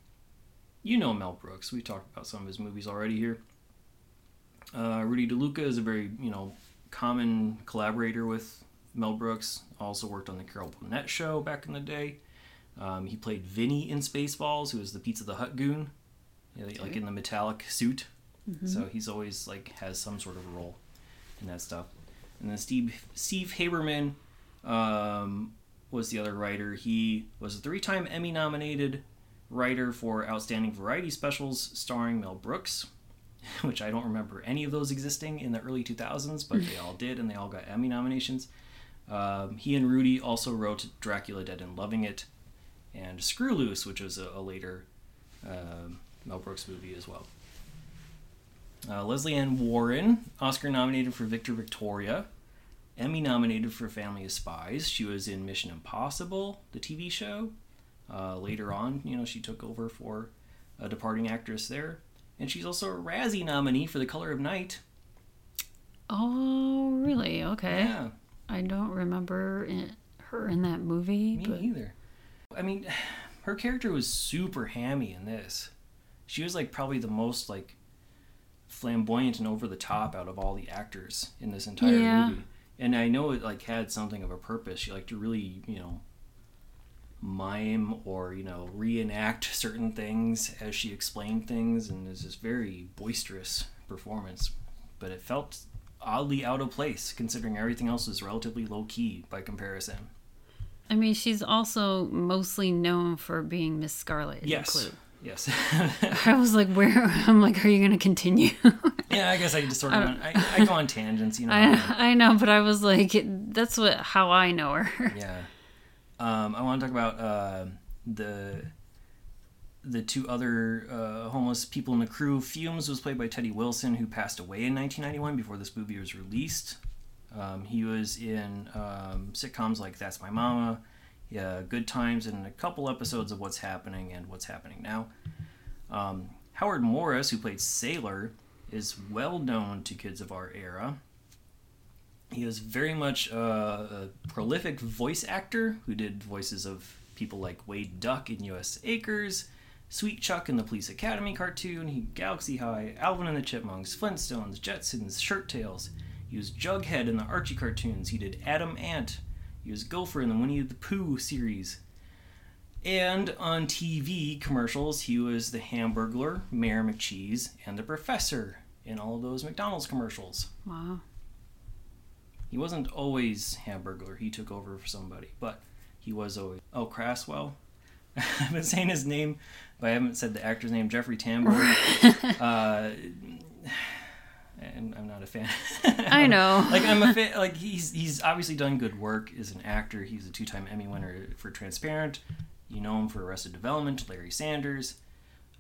you know Mel Brooks. We talked about some of his movies already here. Uh, Rudy DeLuca is a very you know common collaborator with Mel Brooks. Also worked on the Carol Burnett show back in the day. Um, he played Vinny in Spaceballs, who was the Pizza the Hut goon, you know, like in the metallic suit. So he's always like has some sort of role in that stuff. And then Steve Steve Haberman um, was the other writer. He was a three-time Emmy-nominated writer for Outstanding Variety Specials starring Mel Brooks, which I don't remember any of those existing in the early 2000s, but they all did, and they all got Emmy nominations. Um, he and Rudy also wrote Dracula Dead and Loving It, and Screw Loose, which was a, a later um Mel Brooks movie as well. Uh, Lesley Ann Warren, Oscar nominated for Victor Victoria, Emmy nominated for Family of Spies. She was in Mission Impossible, the TV show. Uh, later on, you know, she took over for a departing actress there. And she's also a Razzie nominee for The Color of Night. Oh, really? Okay. Yeah, I don't remember it, her in that movie, me but either. I mean, her character was super hammy in this. She was like probably the most like flamboyant and over the top out of all the actors in this entire Yeah. movie. And I know it like had something of a purpose. She liked to really, you know, mime or you know reenact certain things as she explained things, and it was this very boisterous performance. But it felt oddly out of place considering everything else was relatively low key by comparison. I mean, she's also mostly known for being Miss Scarlet in Yes. Clue. Yes. I was like, where? I'm like, are you going to continue? yeah, I guess I just sort of went, I, I go on tangents, you know. I, I know, but I was like, that's what how I know her. yeah. Um, I want to talk about uh, the the two other uh, homeless people in the crew. Fumes was played by Teddy Wilson, who passed away in 1991 before this movie was released. Um, he was in um, sitcoms like That's My Mama, yeah, Good Times, and a couple episodes of What's Happening and What's Happening Now. Um, Howard Morris, who played Sailor, is well known to kids of our era. He was very much uh, a prolific voice actor who did voices of people like Wade Duck in U.S. Acres, Sweetchuck in the Police Academy cartoon, he Galaxy High, Alvin and the Chipmunks, Flintstones, Jetsons, Shirt Tales. He was Jughead in the Archie cartoons. He did Adam Ant. He was Gopher in the Winnie the Pooh series. And on TV commercials, he was the Hamburglar, Mayor McCheese, and the Professor in all of those McDonald's commercials. Wow. He wasn't always Hamburglar. He took over for somebody, but he was always. Oh, Crasswell. I've been saying his name, but I haven't said the actor's name. Jeffrey Tambor. uh, and I'm not a fan. I know. like I'm a fan. Like he's he's obviously done good work as an actor. He's a two-time Emmy winner for Transparent. You know him for Arrested Development, Larry Sanders,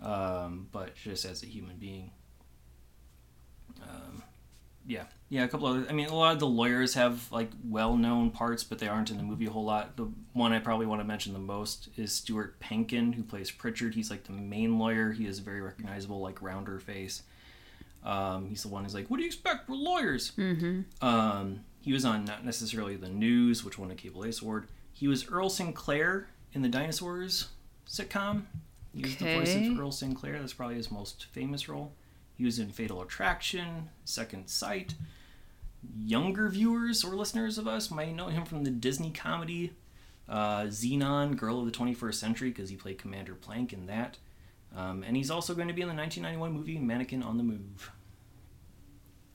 um, but just as a human being. Um, yeah, yeah. A couple other. I mean, a lot of the lawyers have like well-known parts, but they aren't in the movie a whole lot. The one I probably want to mention the most is Stuart Pankin, who plays Pritchard. He's like the main lawyer. He has a very recognizable like rounder face. Um, he's the one who's like, "What do you expect? We're lawyers." Mm-hmm. Um, he was on not necessarily the news, which won a Cable Ace Award. He was Earl Sinclair in the Dinosaurs sitcom. He was the voice of Earl Sinclair. That's probably his most famous role. He was in Fatal Attraction, Second Sight. Younger viewers or listeners of us might know him from the Disney comedy uh, Zenon, Girl of the 21st Century, because he played Commander Plank in that. Um, and he's also going to be in the 1991 movie Mannequin on the Move.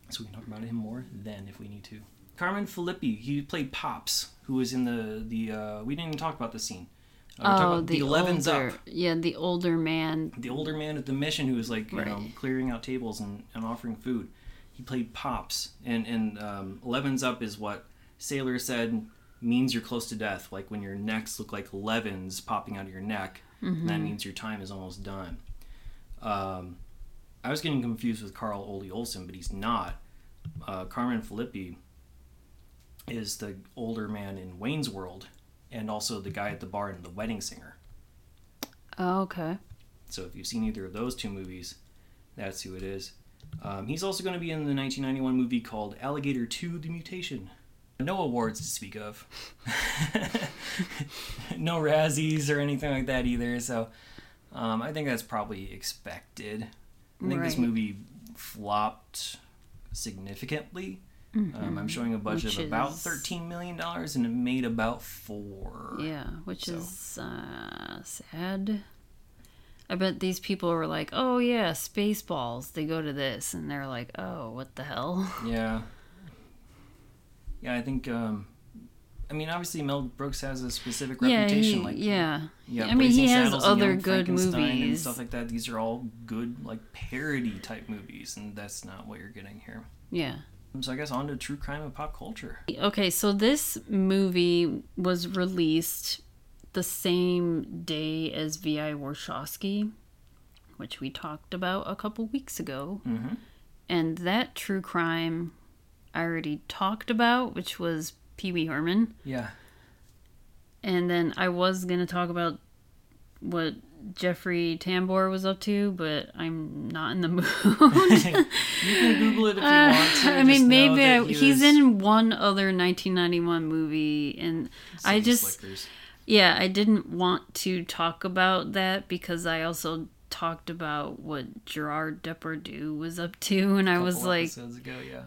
So we can talk about him more then if we need to. Carmine Filippi, he played Pops, who was in the the. Uh, we didn't even talk about the scene. Oh, about the, Eleven's older, Up, yeah, the older man. the older man at the mission who was like you know clearing out tables and, and offering food. He played Pops, and and um, Eleven's Up is what Sailor said means you're close to death. Like when your necks look like levens popping out of your neck, that means your time is almost done. Um, I was getting confused with Carl Ole Olsen, but he's not. Uh, Carmine Filippi is the older man in Wayne's World, and also the guy at the bar in The Wedding Singer. Oh, okay. So if you've seen either of those two movies, that's who it is. Um, he's also going to be in the 1991 movie called Alligator 2: The Mutation. No awards to speak of. no Razzies or anything like that either. So um, I think that's probably expected. I think this movie flopped significantly. Um, I'm showing a budget Which of about is- 13 million dollars, and it made about four. Yeah, which So- is uh, sad. I bet these people were like, "Oh yeah, Spaceballs." They go to this, and they're like, "Oh, what the hell?" Yeah. Yeah, I think. Um, I mean, obviously Mel Brooks has a specific Yeah, reputation. he, like yeah. yeah, I mean, he has Saddles other good movies and stuff like that. These are all good, like parody type movies, and that's not what you're getting here. Yeah. So I guess on to true crime and pop culture. Okay, so this movie was released the same day as V.I. Warshawski, which we talked about a couple weeks ago. Mm-hmm. And that true crime I already talked about, which was Pee Wee Herman. Yeah. And then I was going to talk about what Jeffrey Tambor was up to, but I'm not in the mood. you can Google it if you Uh, want to. I mean, maybe I, he he's was in one other 1991 movie, and I just Slickers. yeah, I didn't want to talk about that because I also talked about what Gerard Depardieu was up to, and I was like, episodes ago, yeah.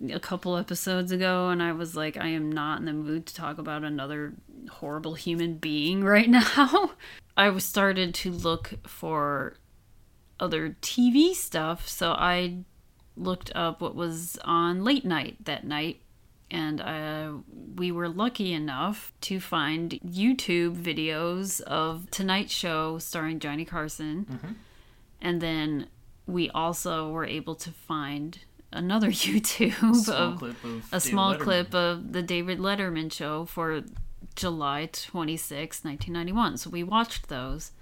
yeah, a couple episodes ago, and I was like, I am not in the mood to talk about another horrible human being right now. I was started to look for other TV stuff, so I looked up what was on late night that night, and uh, we were lucky enough to find YouTube videos of Tonight Show starring Johnny Carson, and then we also were able to find another YouTube Small of of a David small Letterman. clip of the David Letterman show for July 26, 1991. So we watched those.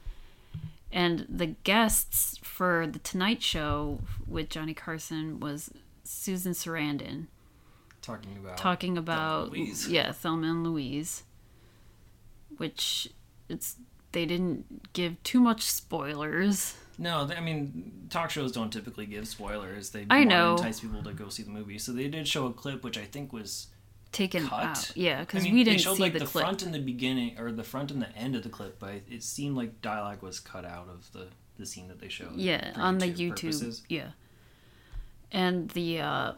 And the guests for the Tonight Show with Johnny Carson was Susan Sarandon. Talking about talking about Louise. yeah Thelma and Louise, which it's they didn't give too much spoilers. No, th- I mean talk shows don't typically give spoilers. They I want know. to entice people to go see the movie. So they did show a clip, which I think was Taken cut. out, yeah, I because mean, we didn't showed see like the, the, clip. front and the beginning, or the front and the end of the clip, but it seemed like dialogue was cut out of the the scene that they showed. yeah on the youtube purposes. yeah and the uh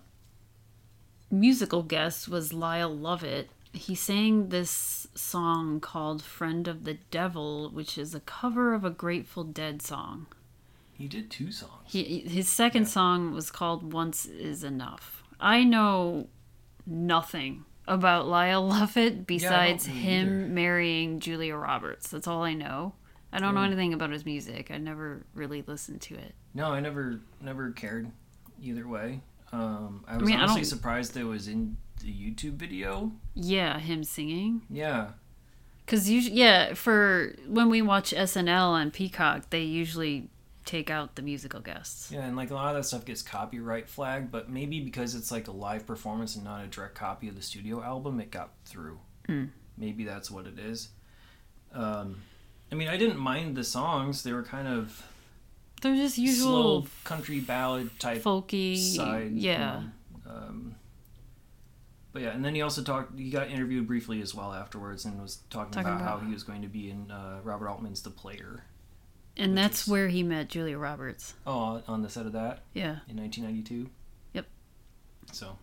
musical guest was lyle lovett he sang this song called friend of the devil which is a cover of a grateful dead song He did two songs. he, his second Yeah. song was called once is enough i know nothing about lyle lovett besides me him either. marrying julia roberts that's all i know i don't know Hmm. anything about his music i never really listened to it No, I never never cared either way. Um, I was mean, I honestly don't- surprised that it was in the YouTube video. yeah him singing Yeah, Because usually, yeah, for when we watch SNL on Peacock, they usually take out the musical guests. yeah, and like a lot of that stuff gets copyright flagged, but maybe because it's like a live performance and not a direct copy of the studio album, it got through. Mm. Maybe that's what it is. Um, I mean, I didn't mind the songs; they were kind of They're just usual slow country ballad type folky, side. you yeah. know, Um, but yeah, and then he also talked. He got interviewed briefly as well afterwards, and was talking, Talking about, how he was going to be in uh, Robert Altman's The Player. and that's is- where he met Julia Roberts. Oh, on the set of that Yeah, in 1992. Yep. So,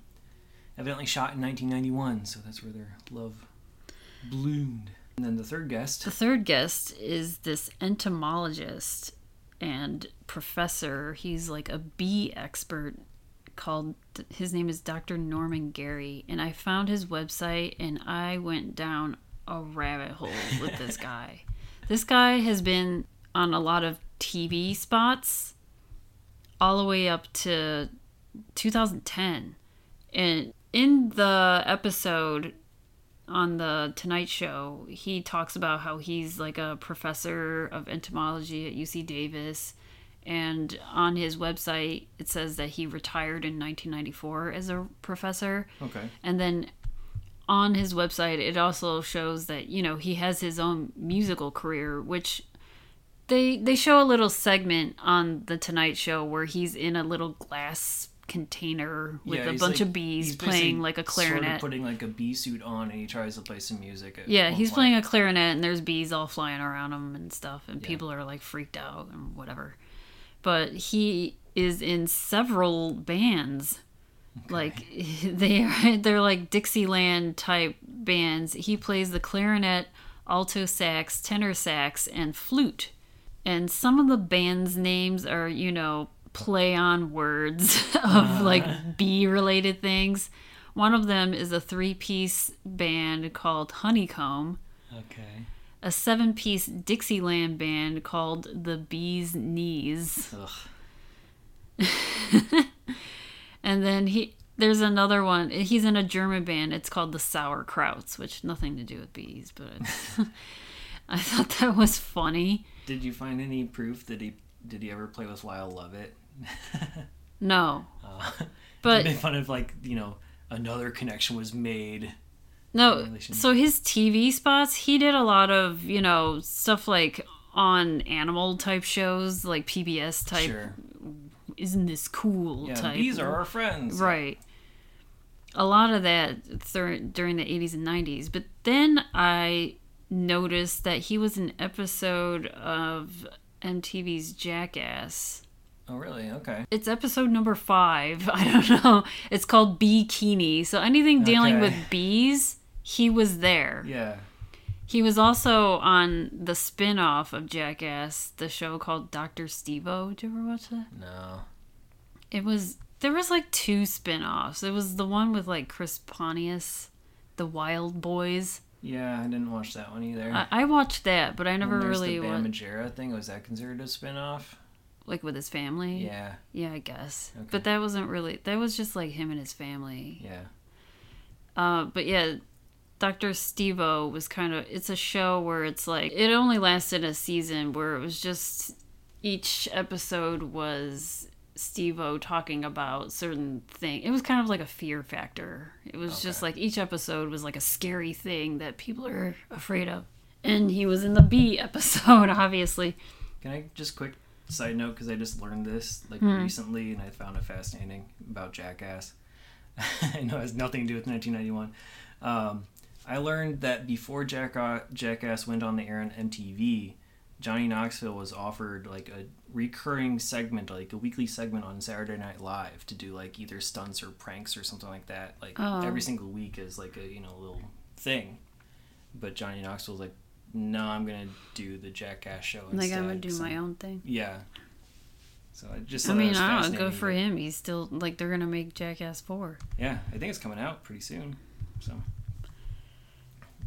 evidently shot in 1991. So that's where their love bloomed. And then the third guest. the third guest is this entomologist and professor. He's like a bee expert called his name is Dr. Norman Gary and I found his website and I went down a rabbit hole with this guy. This guy has been on a lot of TV spots all the way up to 2010. And in the episode on the Tonight Show, he talks about how he's like a professor of entomology at UC Davis. And on his website, it says that he retired in 1994 as a professor. Okay. And then on his website, it also shows that you know he has his own musical career, which they they show a little segment on the Tonight Show where he's in a little glass container with Yeah, a bunch like- of bees playing like a Sort clarinet. of putting like a bee suit on, and he tries to play some music. Yeah, he's point. playing a clarinet and there's bees all flying around him and stuff, and Yeah. people are like freaked out and whatever. But he is in several bands. Like they are they're like Dixieland type bands. He plays the clarinet, alto sax, tenor sax, and flute. And some of the band's names are, you know, play on words of uh. like bee related things. One of them is a three piece band called Honeycomb, Okay. a seven piece Dixieland band called The Bee's Knees. Ugh. And then he there's another one. He's in a German band. It's called the Sauerkrauts, which nothing to do with bees, but I thought that was funny. Did you find any proof that he did he ever play with Lyle Lovett? No, Uh, but made fun of like you know another connection was made. no. So his TV spots, he did a lot of you know stuff like on animal type shows, like PBS type. Sure. Isn't this cool? Yeah, type. bees are our friends. Right. A lot of that thur- during the 80s and 90s. But then I noticed that he was an episode of MTV's Jackass. Oh really? Okay. It's episode number five. I don't know. It's called Bikini. So anything dealing Okay. with bees, he was there. Yeah. He was also on the spin off of Jackass, the show called Dr. Steve-O. Did you ever watch that? No. It was there was like two spin-offs. It was the one with like Chris Pontius, the Wild Boys. Yeah, I didn't watch that one either. I, I watched that, but I never really the Bam watched Margera thing. Was that considered a spin-off? Like with his family. Yeah. Yeah, I guess. Okay. But that wasn't really that was just like him and his family. Yeah. Uh but yeah, Dr. Steve-O was kind of it's a show where it's like it only lasted a season where it was just each episode was Steve-O talking about certain thing. It was kind of like a fear factor. It was just like each episode was like a scary thing that people are afraid of. And he was in the bee episode, obviously. Can I just quick side note because I just learned this like Hmm. recently and I found it fascinating about Jackass. I know it has nothing to do with 1991. Um, I learned that before Jacka- Jackass went on the air on MTV, Johnny Knoxville was offered like a recurring segment, like a weekly segment on Saturday Night Live to do like either stunts or pranks or something like that, like Oh. every single week as like a you know little thing. But Johnny Knoxville was like, "No, I'm gonna do the Jackass show instead. Like instead." I'm gonna do So- my own thing. yeah. So I just. I mean, I don't go for him. He's still like they're gonna make Jackass four. Yeah, I think it's coming out pretty soon. So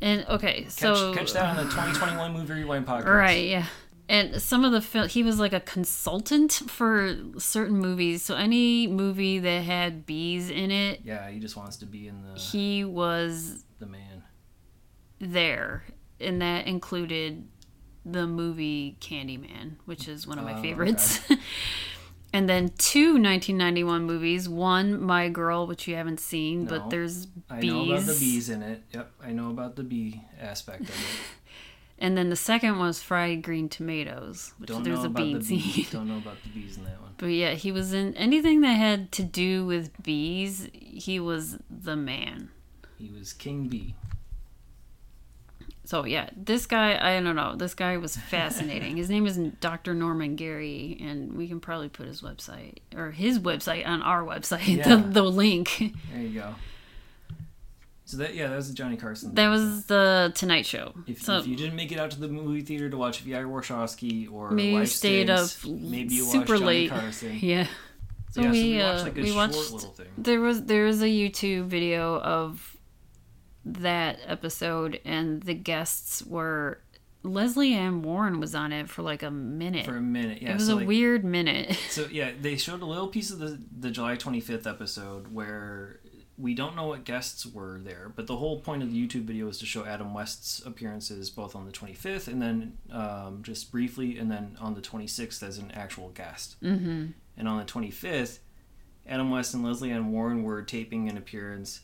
And okay, catch, so catch that on the 2021 movie rewind podcast. Right, yeah. And some of the film, he was like a consultant for certain movies. So any movie that had bees in it, Yeah, he just wants to be in the he was the man. there, and that included the movie Candyman, which is one of my oh, okay. favorites. and then two 1991 movies. One, My Girl, which you haven't seen, No. but there's bees. I know about the bees in it. Yep, I know about the bee aspect of it. And then the second was Fried Green Tomatoes, which Don't there's a about the bean scene. Don't know about the bees in that one. But yeah, he was in anything that had to do with bees. He was the man. He was King Bee. So yeah, this guy, I don't know. This guy was fascinating. his name is Dr. Norman Gary, and we can probably put his website or his website on our website. Yeah. The, the link. There you go. So that yeah, that was the Johnny Carson. That was the Tonight Show. If, so if you didn't make it out to the movie theater to watch V.I. Warshawski or maybe Life stayed up maybe you super watched Johnny late. Carson. Yeah. So, yeah, we, so we watched uh, like a we short watched little thing. there was there was a YouTube video of that episode and the guests were Lesley Ann Warren was on it for like a minute. for a minute. Yeah, it was so a like, weird minute. So yeah, they showed a little piece of the the July 25th episode where we don't know what guests were there, but the whole point of the YouTube video is to show Adam West's appearances both on the 25th and then um, just briefly, and then on the 26th as an actual guest. mm-hmm. And on the 25th, Adam West and Lesley Ann Warren were taping an appearance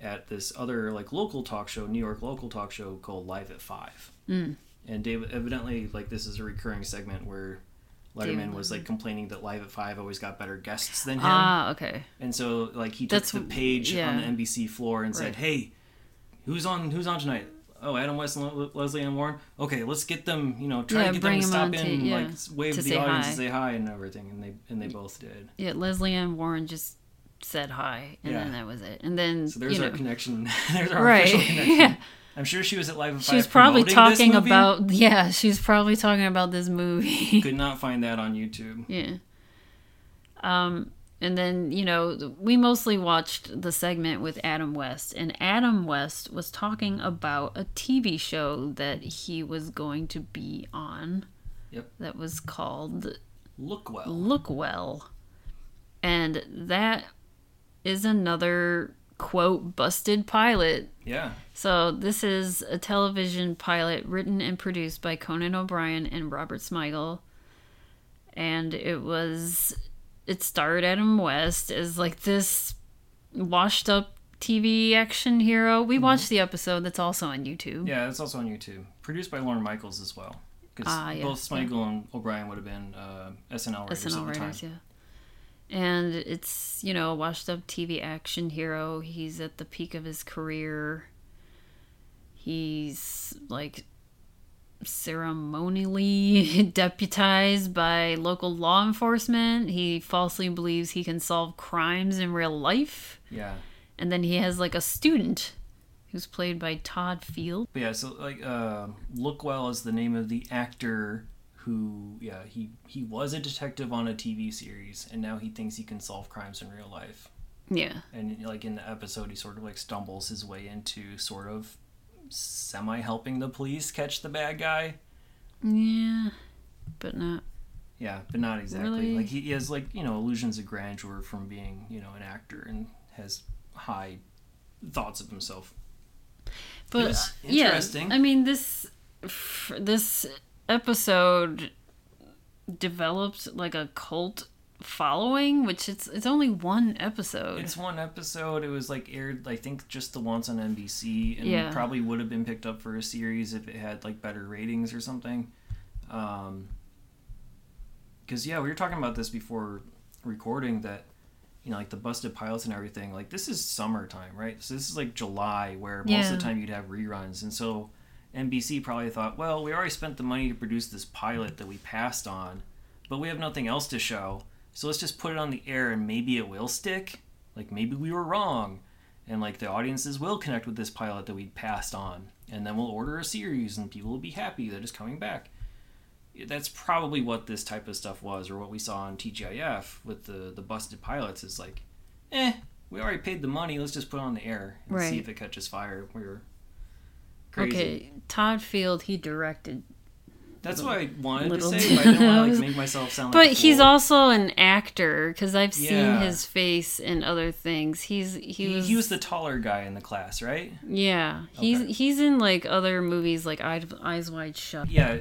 at this other like local talk show, New York local talk show called Live at Five. Mm. And David, evidently, like this is a recurring segment where Letterman David was like complaining that Live at Five always got better guests than him, Ah, okay. and so like he took That's the page yeah. on the NBC floor and said, "Hey, who's on? Who's on tonight?" Oh, Adam West and Lesley Ann Warren. Okay, let's get them. You know, try Yeah, to get them to stop in, to- yeah, like wave to the audience hi. and say hi and everything, and they and they both did. Yeah, Lesley Ann Warren just said hi and Yeah. then that was it. And then So there's our know, connection. there's our right. official connection. yeah. I'm sure she was at Live at She Five. was probably talking about yeah, she was probably talking about this movie. Could not find that on YouTube. Yeah. Um, and then, you know, we mostly watched the segment with Adam West, and Adam West was talking about a TV show that he was going to be on. Yep. That was called Lookwell. Look Well. And that is another quote busted pilot Yeah. so this is a television pilot written and produced by Conan O'Brien and Robert Smigel, and it was it starred Adam West as like this washed up TV action hero. We watched the episode that's also on YouTube. Mm-hmm. Yeah, it's also on YouTube. Produced by Lorne Michaels as well. Because Ah, yeah, both Smigel and O'Brien would have been uh, SNL writers SNL at the writers, time. yeah. And it's you know a washed up TV action hero. He's at the peak of his career. He's like ceremonially deputized by local law enforcement. He falsely believes he can solve crimes in real life. Yeah. And then he has like a student who's played by Todd Field. But yeah, so like uh, Lookwell is the name of the actor who yeah, he he was a detective on a TV series and now he thinks he can solve crimes in real life. Yeah. And like in the episode he sort of like stumbles his way into sort of semi helping the police catch the bad guy. Yeah. But not. Yeah, but not exactly. Really? Like he, has like, you know, illusions of grandeur from being, you know, an actor and has high thoughts of himself. But uh, yeah. I mean this this episode developed like a cult following, which it's it's only one episode. It's one episode. It was like aired, I think, just the once on NBC, and Yeah. probably would have been picked up for a series if it had like better ratings or something. Um, because yeah, we were talking about this before recording that, you know, like the busted pilots and everything. Like this is summertime, right? So this is like July, where most of the time you'd have reruns, and so NBC probably thought, well, we already spent the money to produce this pilot that we passed on, but we have nothing else to show. So let's just put it on the air and maybe it will stick. Like maybe we were wrong. And like the audiences will connect with this pilot that we passed on. And then we'll order a series and people will be happy that it's coming back. That's probably what this type of stuff was, or what we saw on TGIF with the, the busted pilots is like, eh, we already paid the money, let's just put it on the air and see if it catches fire. We were crazy. Okay, Todd Field he directed, That's what I wanted Little to say, but I didn't want to like make myself sound but like he's also an actor because I've seen Yeah. his face in other things. He's he, he, was he was the taller guy in the class, right? yeah he's Okay. he's in like other movies like Eyes, Eyes Wide Shut. Yeah,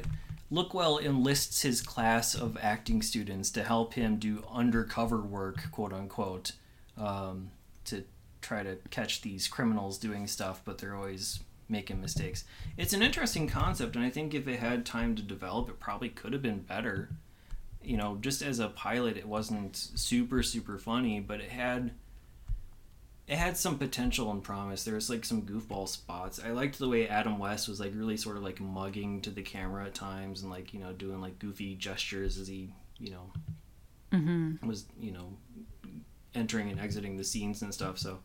Lookwell enlists his class of acting students to help him do undercover work, quote unquote, um, to try to catch these criminals doing stuff, but they're always making mistakes. It's an interesting concept, and I think if it had time to develop, it probably could have been better. You know, just as a pilot, it wasn't super super funny, but it had it had some potential and promise. There was like some goofball spots. I liked the way Adam West was like really sort of like mugging to the camera at times and like you know doing like goofy gestures as he you know Mm-hmm. was you know entering and exiting the scenes and stuff. So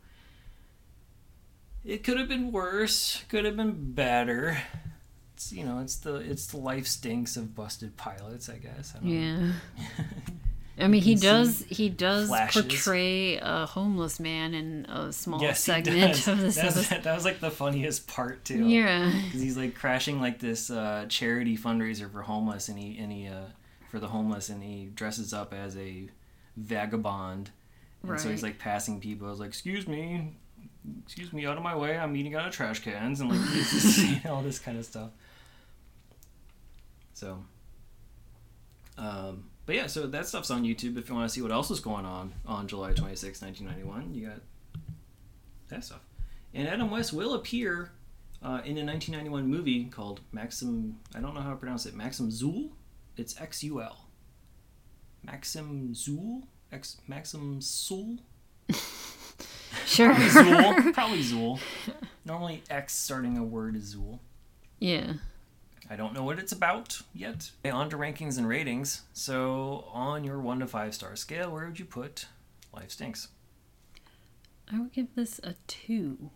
it could have been worse. Could have been better. It's you know it's the it's the life stinks of busted pilots. I guess. I don't know. Yeah. I mean, he does. He does flashes. portray a homeless man in a small Yes, segment of this That was, that was like the funniest part too. Yeah, because he's like crashing like this uh, charity fundraiser for homeless, and he and he uh, for the homeless, and he dresses up as a vagabond, and so he's like passing people. I was like, "Excuse me, excuse me, out of my way! I'm eating out of trash cans," and like all this kind of stuff. So, um, but yeah, so that stuff's on YouTube. If you want to see what else is going on on July 26, 1991, you got that stuff. And Adam West will appear uh, in a 1991 movie called Maxim. I don't know how to pronounce it. Maxim Xul. It's X U L. Maxim Xul. X Maxim Xul. sure. Probably Zool. Probably Zool. Normally, X starting a word is Zool. yeah. I don't know what it's about yet. Okay, on to rankings and ratings. So, on your one to five star scale, where would you put Life Stinks? I would give this a two.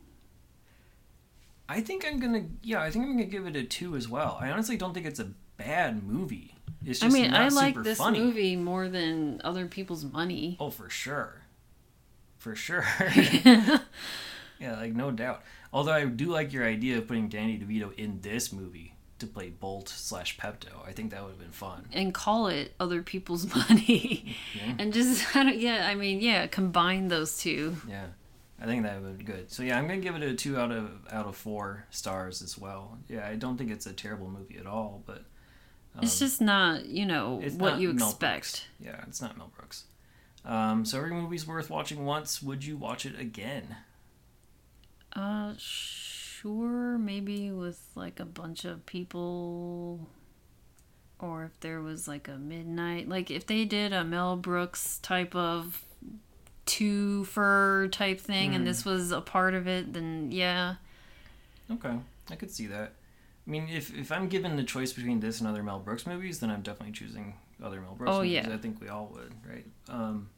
I think I'm gonna, yeah, I think I'm gonna give it a two as well. I honestly don't think it's a bad movie. It's I just mean, not I like super this funny. movie more than other people's money. Oh, for sure, for sure. yeah, like no doubt. Although I do like your idea of putting Danny DeVito in this movie to play Bolt slash Pepto. I think that would have been fun. and call it other people's money Yeah. and just I don't, yeah i mean yeah combine those two Yeah, I think that would be good. So yeah, I'm gonna give it a two out of out of four stars as well. Yeah, I don't think it's a terrible movie at all, but it's just not you know Um, what you expect Brooks. Yeah, it's not Mel Brooks. Um, so every movie's worth watching once. Would you watch it again? uh sure maybe with like a bunch of people or if there was like a midnight like if they did a mel brooks type of two fur type thing Hmm. and this was a part of it then yeah Okay, I could see that. I mean, if if I'm given the choice between this and other Mel Brooks movies, then I'm definitely choosing other Mel Brooks Oh, movies. yeah. I think we all would, right? Um,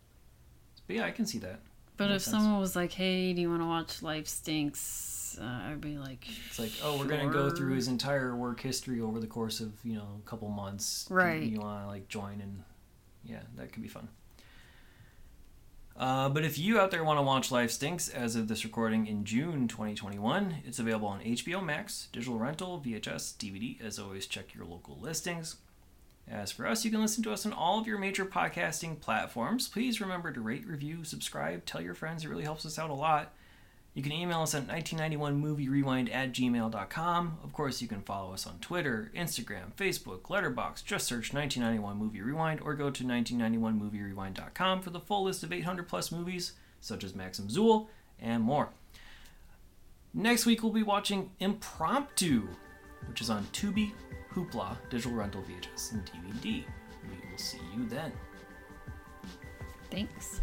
but yeah, I can see that. but if sense. someone was like hey do you want to watch life stinks uh, i'd be like It's like, oh, we're gonna go through his entire work history over the course of you know a couple months. Right. You want to like join and yeah, that could be fun. Uh, but if you out there want to watch Life Stinks as of this recording in June 2021, it's available on HBO Max, digital rental, VHS, DVD. As always, check your local listings. As for us, you can listen to us on all of your major podcasting platforms. Please remember to rate, review, subscribe, tell your friends. It really helps us out a lot. You can email us at 1991movierewind at gmail.com. Of course, you can follow us on Twitter, Instagram, Facebook, Letterboxd. Just search 1991 Movie Rewind or go to 1991movierewind.com for the full list of 800 plus movies, such as Maxim Xul and more. Next week, we'll be watching Impromptu, which is on Tubi, Hoopla, digital rental VHS, and DVD. We will see you then. Thanks.